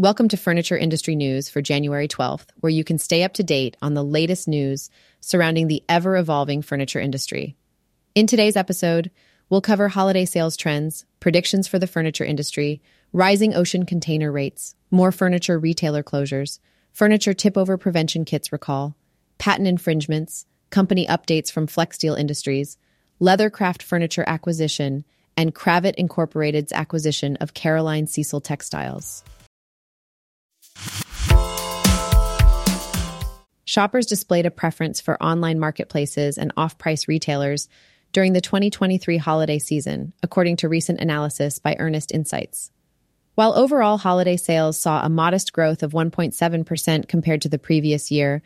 Welcome to Furniture Industry News for January 12th, where you can stay up to date on the latest news surrounding the ever evolving furniture industry. In today's episode, we'll cover holiday sales trends, predictions for the furniture industry, rising ocean container rates, more furniture retailer closures, furniture tip over prevention kits recall, patent infringements, company updates from Flexsteel Industries, Leathercraft Furniture acquisition, and Kravet Incorporated's acquisition of Caroline Cecil Textiles. Shoppers displayed a preference for online marketplaces and off price retailers during the 2023 holiday season, according to recent analysis by Earnest Insights. While overall holiday sales saw a modest growth of 1.7% compared to the previous year,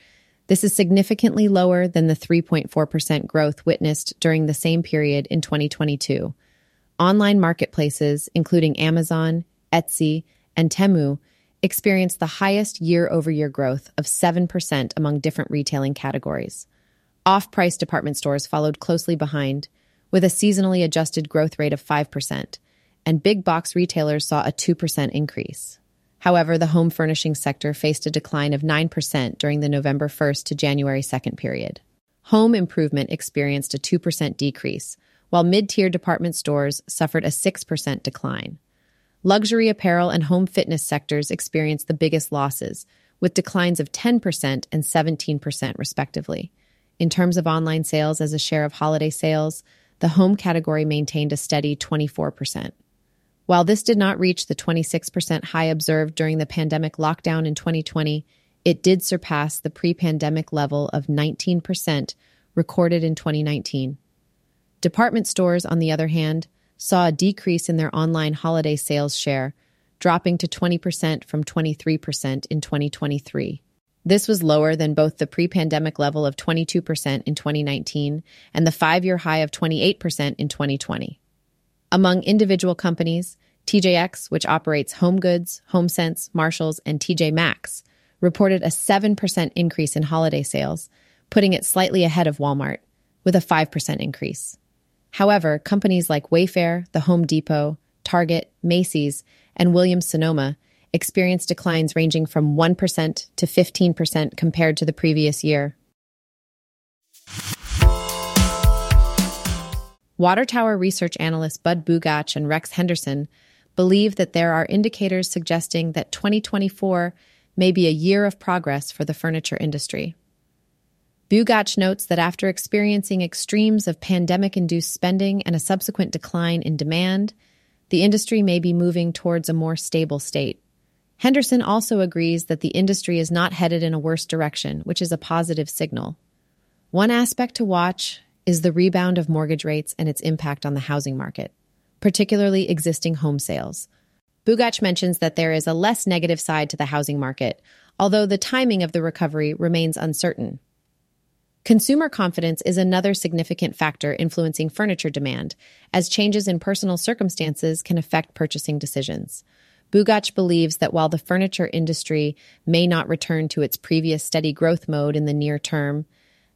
this is significantly lower than the 3.4% growth witnessed during the same period in 2022. Online marketplaces, including Amazon, Etsy, and Temu, experienced the highest year over year growth of 7% among different retailing categories. Off price department stores followed closely behind, with a seasonally adjusted growth rate of 5%, and big box retailers saw a 2% increase. However, the home furnishing sector faced a decline of 9% during the November 1st to January 2nd period. Home improvement experienced a 2% decrease, while mid tier department stores suffered a 6% decline. Luxury apparel and home fitness sectors experienced the biggest losses, with declines of 10% and 17%, respectively. In terms of online sales as a share of holiday sales, the home category maintained a steady 24%. While this did not reach the 26% high observed during the pandemic lockdown in 2020, it did surpass the pre pandemic level of 19% recorded in 2019. Department stores, on the other hand, saw a decrease in their online holiday sales share, dropping to 20% from 23% in 2023. This was lower than both the pre pandemic level of 22% in 2019 and the five year high of 28% in 2020. Among individual companies, TJX, which operates HomeGoods, HomeSense, Marshalls, and TJ Maxx, reported a 7% increase in holiday sales, putting it slightly ahead of Walmart, with a 5% increase. However, companies like Wayfair, the Home Depot, Target, Macy's, and Williams Sonoma experienced declines ranging from 1% to 15% compared to the previous year. Water Tower research analysts Budd Bugatch and Rex Henderson believe that there are indicators suggesting that 2024 may be a year of progress for the furniture industry. Bugatch notes that after experiencing extremes of pandemic induced spending and a subsequent decline in demand, the industry may be moving towards a more stable state. Henderson also agrees that the industry is not headed in a worse direction, which is a positive signal. One aspect to watch is the rebound of mortgage rates and its impact on the housing market, particularly existing home sales. Bugatch mentions that there is a less negative side to the housing market, although the timing of the recovery remains uncertain. Consumer confidence is another significant factor influencing furniture demand, as changes in personal circumstances can affect purchasing decisions. Bugatch believes that while the furniture industry may not return to its previous steady growth mode in the near term,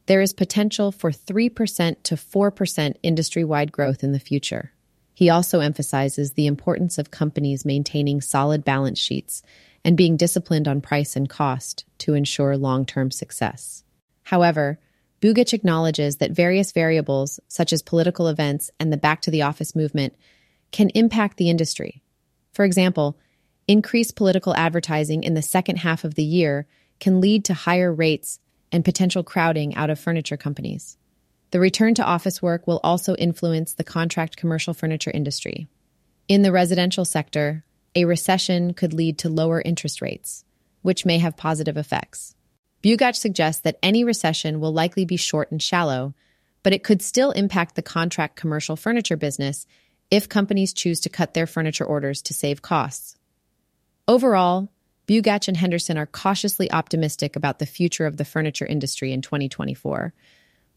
there is potential for 3% to 4% industry wide growth in the future. He also emphasizes the importance of companies maintaining solid balance sheets and being disciplined on price and cost to ensure long term success. However, Bugatch acknowledges that various variables, such as political events and the back to the office movement, can impact the industry. For example, increased political advertising in the second half of the year can lead to higher rates and potential crowding out of furniture companies. The return to office work will also influence the contract commercial furniture industry. In the residential sector, a recession could lead to lower interest rates, which may have positive effects. Bugatch suggests that any recession will likely be short and shallow, but it could still impact the contract commercial furniture business if companies choose to cut their furniture orders to save costs. Overall, Bugatch and Henderson are cautiously optimistic about the future of the furniture industry in 2024,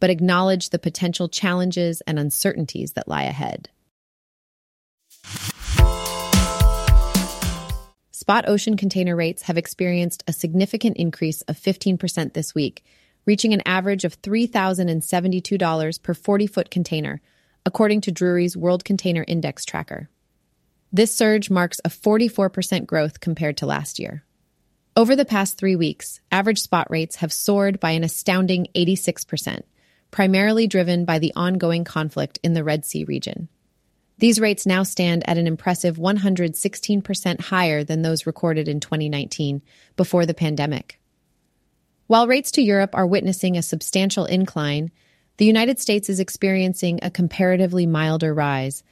but acknowledge the potential challenges and uncertainties that lie ahead. Spot ocean container rates have experienced a significant increase of 15% this week, reaching an average of $3,072 per 40 foot container, according to Drewry's World Container Index tracker. This surge marks a 44% growth compared to last year. Over the past three weeks, average spot rates have soared by an astounding 86%, primarily driven by the ongoing conflict in the Red Sea region. These rates now stand at an impressive 116% higher than those recorded in 2019, before the pandemic. While rates to Europe are witnessing a substantial incline, the United States is experiencing a comparatively milder rise.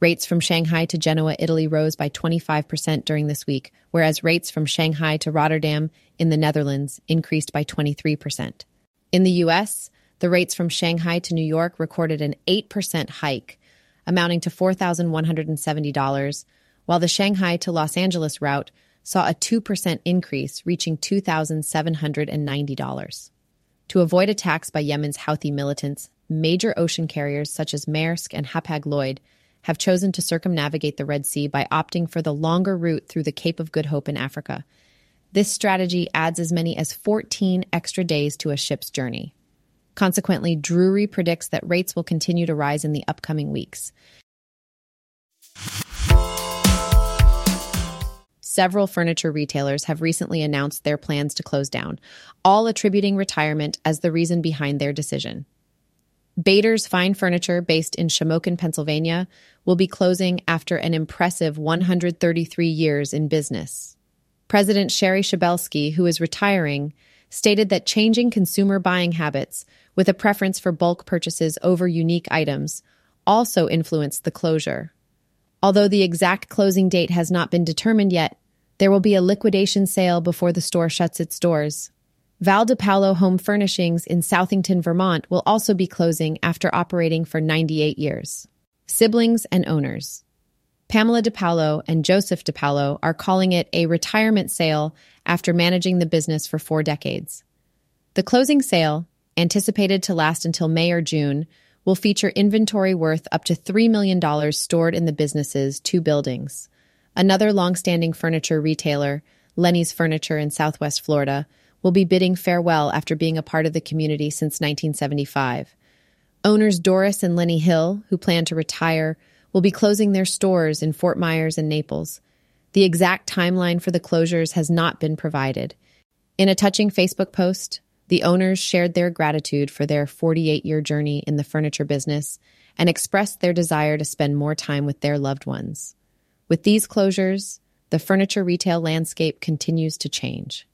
Rates from Shanghai to Genoa, Italy rose by 25% during this week, whereas rates from Shanghai to Rotterdam in the Netherlands increased by 23%. In the US, the rates from Shanghai to New York recorded an 8% hike, amounting to $4,170, while the Shanghai to Los Angeles route saw a 2% increase, reaching $2,790. To avoid attacks by Yemen's Houthi militants, major ocean carriers such as Maersk and Hapag Lloyd have chosen to circumnavigate the Red Sea by opting for the longer route through the Cape of Good Hope in Africa. This strategy adds as many as 14 extra days to a ship's journey. Consequently, Drewry predicts that rates will continue to rise in the upcoming weeks. Several furniture retailers have recently announced their plans to close down, all attributing retirement as the reason behind their decision. Bader's Fine Furniture, based in Shamokin, Pennsylvania, will be closing after an impressive 133 years in business. President Sherry Shabelsky, who is retiring, stated that changing consumer buying habits with a preference for bulk purchases over unique items also influenced the closure. Although the exact closing date has not been determined yet, there will be a liquidation sale before the store shuts its doors. Val DePaulo Home Furnishings in Southington, Vermont will also be closing after operating for 98 years. Siblings and owners. Pamela DePaulo and Joseph DePaulo are calling it a retirement sale after managing the business for four decades. The closing sale, anticipated to last until May or June, will feature inventory worth up to $3 million stored in the business's two buildings. Another long-standing furniture retailer, Lenny's Furniture in Southwest Florida, will be bidding farewell after being a part of the community since 1975. Owners Doris and Lenny Hill, who plan to retire, will be closing their stores in Fort Myers and Naples. The exact timeline for the closures has not been provided. In a touching Facebook post, the owners shared their gratitude for their 48 year journey in the furniture business and expressed their desire to spend more time with their loved ones. With these closures, the furniture retail landscape continues to change.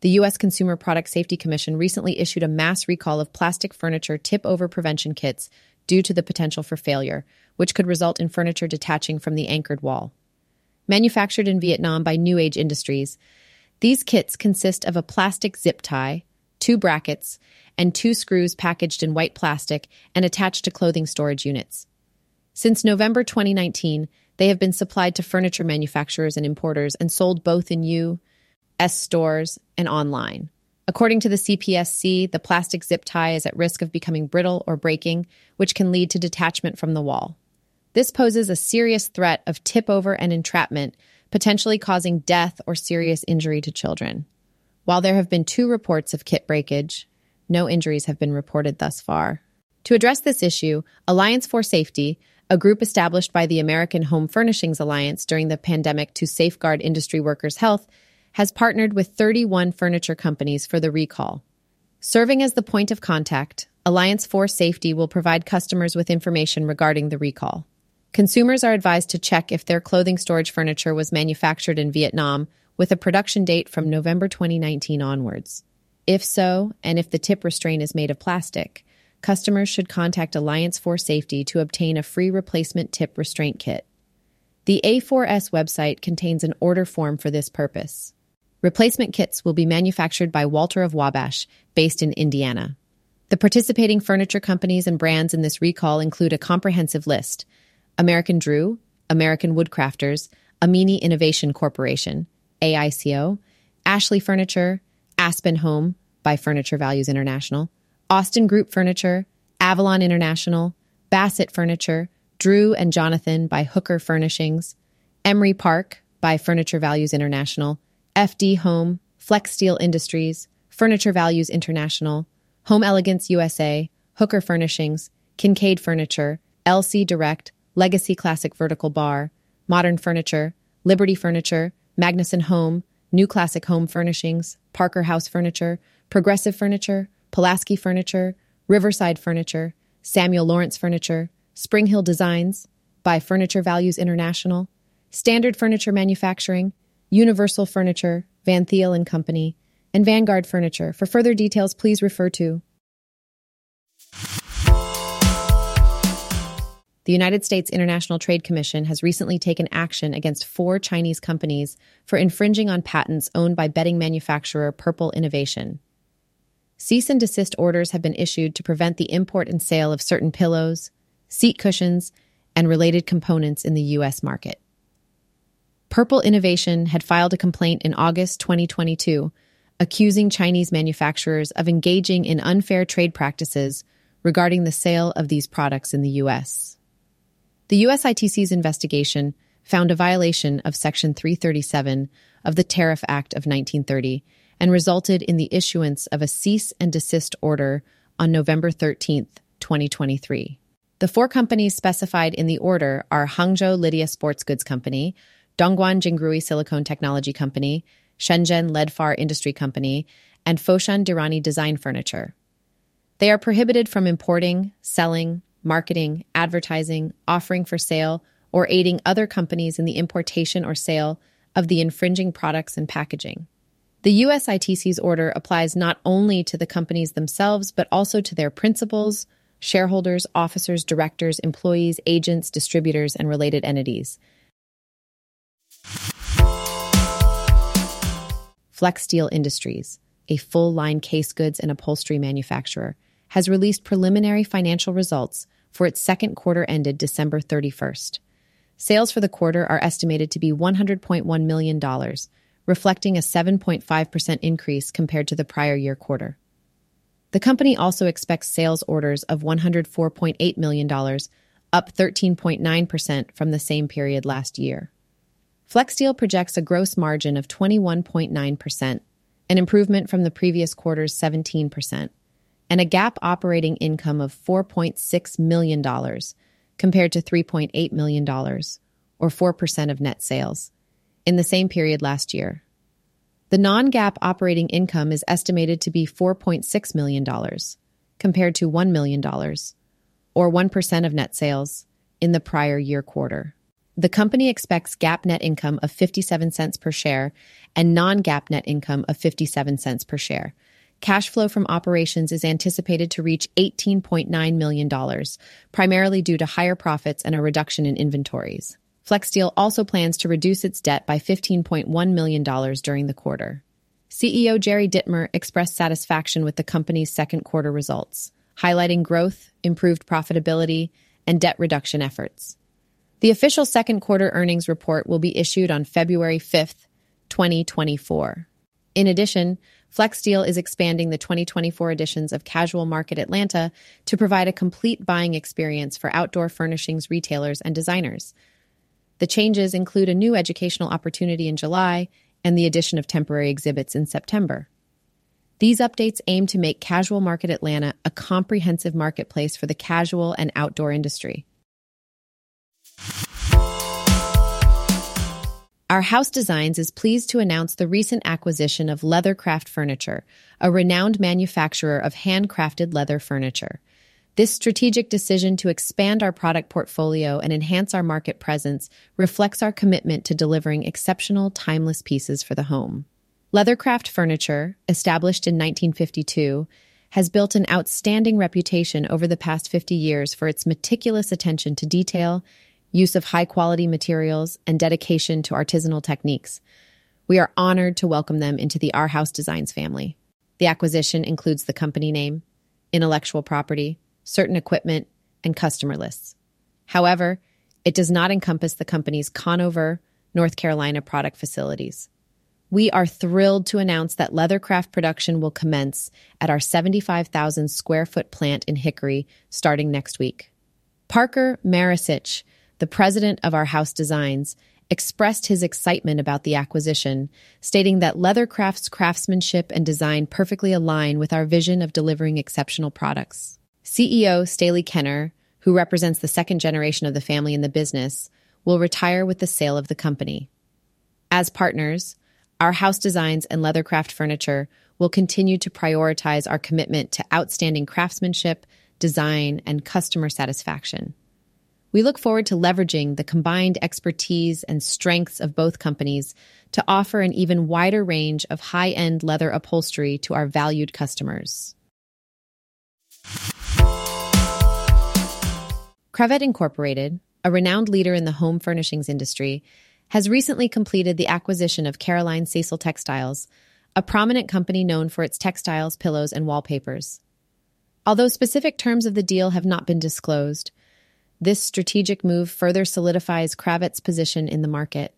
The U.S. Consumer Product Safety Commission recently issued a mass recall of plastic furniture tip over prevention kits due to the potential for failure, which could result in furniture detaching from the anchored wall. Manufactured in Vietnam by New Age Industries, these kits consist of a plastic zip tie, two brackets, and two screws packaged in white plastic and attached to clothing storage units. Since November 2019, they have been supplied to furniture manufacturers and importers and sold both in U.S. stores and online. According to the CPSC, the plastic zip tie is at risk of becoming brittle or breaking, which can lead to detachment from the wall. This poses a serious threat of tip over and entrapment, potentially causing death or serious injury to children. While there have been two reports of kit breakage, no injuries have been reported thus far. To address this issue, Alliance for Safety, a group established by the American Home Furnishings Alliance during the pandemic to safeguard industry workers' health, has partnered with 31 furniture companies for the recall. Serving as the point of contact, Alliance for Safety will provide customers with information regarding the recall. Consumers are advised to check if their clothing storage furniture was manufactured in Vietnam with a production date from November 2019 onwards. If so, and if the tip restraint is made of plastic, customers should contact Alliance for Safety to obtain a free replacement tip restraint kit. The A4S website contains an order form for this purpose. Replacement kits will be manufactured by Walter of Wabash, based in Indiana. The participating furniture companies and brands in this recall include a comprehensive list American Drew, American Woodcrafters, Amini Innovation Corporation, AICO, Ashley Furniture, Aspen Home by Furniture Values International, Austin Group Furniture, Avalon International, Bassett Furniture, Drew and Jonathan by Hooker Furnishings, Emery Park by Furniture Values International, FD Home, Flexsteel Industries, Furniture Values International, Home Elegance USA, Hooker Furnishings, Kincaid Furniture, LC Direct, Legacy Classic Vertical Bar, Modern Furniture, Liberty Furniture, Magnuson Home, New Classic Home Furnishings, Parker House Furniture, Progressive Furniture, Pulaski Furniture, Riverside Furniture, Samuel Lawrence Furniture, Spring Hill Designs, by Furniture Values International, Standard Furniture Manufacturing, Universal Furniture, Van Thiel and Company, and Vanguard Furniture. For further details, please refer to The United States International Trade Commission has recently taken action against four Chinese companies for infringing on patents owned by bedding manufacturer Purple Innovation. Cease and desist orders have been issued to prevent the import and sale of certain pillows, seat cushions, and related components in the U.S. market. Purple Innovation had filed a complaint in August 2022 accusing Chinese manufacturers of engaging in unfair trade practices regarding the sale of these products in the U.S. The USITC's investigation found a violation of Section 337 of the Tariff Act of 1930 and resulted in the issuance of a cease and desist order on November 13, 2023. The four companies specified in the order are Hangzhou Lydia Sports Goods Company, Dongguan Jingrui Silicone Technology Company, Shenzhen Ledfar Industry Company, and Foshan Dirani Design Furniture. They are prohibited from importing, selling, marketing, advertising, offering for sale, or aiding other companies in the importation or sale of the infringing products and packaging. The USITC's order applies not only to the companies themselves, but also to their principals, shareholders, officers, directors, employees, agents, distributors, and related entities. Flexsteel Industries, a full line case goods and upholstery manufacturer, has released preliminary financial results for its second quarter ended December 31st. Sales for the quarter are estimated to be $100.1 million, reflecting a 7.5% increase compared to the prior year quarter. The company also expects sales orders of $104.8 million, up 13.9% from the same period last year. Flexsteel projects a gross margin of 21.9%, an improvement from the previous quarter's 17% and a GAAP operating income of $4.6 million compared to $3.8 million, or 4% of net sales, in the same period last year. The non GAAP operating income is estimated to be $4.6 million compared to $1 million, or 1% of net sales, in the prior year quarter. The company expects GAAP net income of 57 cents per share and non GAAP net income of 57 cents per share Cash flow from operations is anticipated to reach $18.9 million, primarily due to higher profits and a reduction in inventories. Flexsteel also plans to reduce its debt by $15.1 million during the quarter. CEO Jerry Dittmer expressed satisfaction with the company's second quarter results, highlighting growth, improved profitability, and debt reduction efforts. The official second quarter earnings report will be issued on February 5th, 2024. In addition, Flexsteel is expanding the 2024 editions of Casual Market Atlanta to provide a complete buying experience for outdoor furnishings retailers and designers. The changes include a new educational opportunity in July and the addition of temporary exhibits in September. These updates aim to make Casual Market Atlanta a comprehensive marketplace for the casual and outdoor industry. Our House Designs is pleased to announce the recent acquisition of Leathercraft Furniture, a renowned manufacturer of handcrafted leather furniture. This strategic decision to expand our product portfolio and enhance our market presence reflects our commitment to delivering exceptional, timeless pieces for the home. Leathercraft Furniture, established in 1952, has built an outstanding reputation over the past 50 years for its meticulous attention to detail use of high quality materials, and dedication to artisanal techniques. We are honored to welcome them into the Our House Designs family. The acquisition includes the company name, intellectual property, certain equipment, and customer lists. However, it does not encompass the company's Conover, North Carolina product facilities. We are thrilled to announce that Leathercraft production will commence at our 75,000 square foot plant in Hickory starting next week. Parker Marisich the president of our house designs, expressed his excitement about the acquisition, stating that Leathercraft's craftsmanship and design perfectly align with our vision of delivering exceptional products. CEO Staley Kenner, who represents the second generation of the family in the business, will retire with the sale of the company. As partners, our house designs and leathercraft furniture will continue to prioritize our commitment to outstanding craftsmanship, design, and customer satisfaction. We look forward to leveraging the combined expertise and strengths of both companies to offer an even wider range of high end leather upholstery to our valued customers. Kravet Incorporated, a renowned leader in the home furnishings industry, has recently completed the acquisition of Caroline Cecil Textiles, a prominent company known for its textiles, pillows, and wallpapers. Although specific terms of the deal have not been disclosed, this strategic move further solidifies Kravet's position in the market.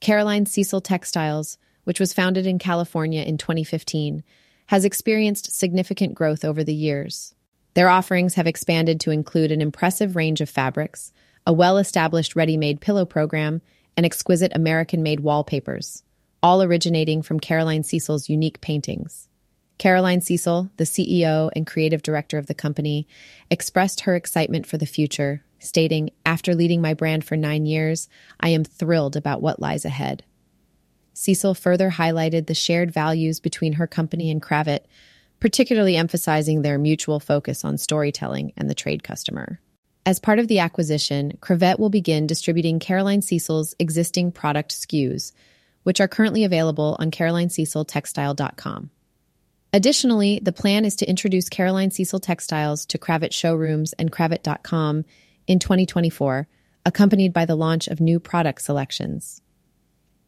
Caroline Cecil Textiles, which was founded in California in 2015, has experienced significant growth over the years. Their offerings have expanded to include an impressive range of fabrics, a well established ready made pillow program, and exquisite American made wallpapers, all originating from Caroline Cecil's unique paintings. Caroline Cecil, the CEO and creative director of the company, expressed her excitement for the future, stating, After leading my brand for nine years, I am thrilled about what lies ahead. Cecil further highlighted the shared values between her company and Kravet, particularly emphasizing their mutual focus on storytelling and the trade customer. As part of the acquisition, Kravet will begin distributing Caroline Cecil's existing product SKUs, which are currently available on carolinececiltextile.com. Additionally, the plan is to introduce Caroline Cecil Textiles to Kravet showrooms and Kravet.com in 2024, accompanied by the launch of new product selections.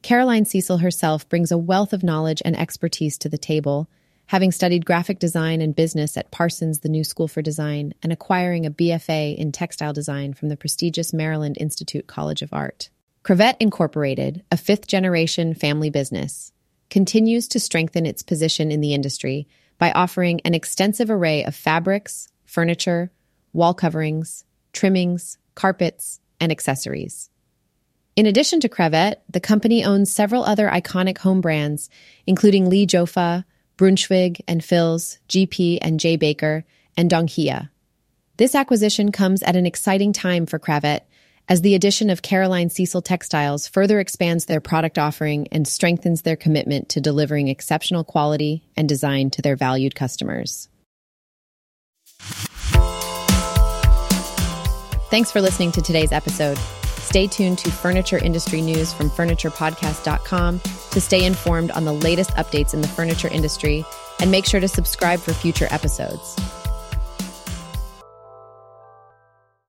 Caroline Cecil herself brings a wealth of knowledge and expertise to the table, having studied graphic design and business at Parsons, the New School for Design, and acquiring a BFA in textile design from the prestigious Maryland Institute College of Art. Kravet Incorporated, a fifth generation family business, continues to strengthen its position in the industry by offering an extensive array of fabrics, furniture, wall coverings, trimmings, carpets, and accessories. In addition to Kravet, the company owns several other iconic home brands, including Lee Jofa, Brunschwig and Fils, GP and J. Baker, and Donghia. This acquisition comes at an exciting time for Kravet as the addition of Caroline Cecil Textiles further expands their product offering and strengthens their commitment to delivering exceptional quality and design to their valued customers. Thanks for listening to today's episode. Stay tuned to furniture industry news from FurniturePodcast.com to stay informed on the latest updates in the furniture industry and make sure to subscribe for future episodes.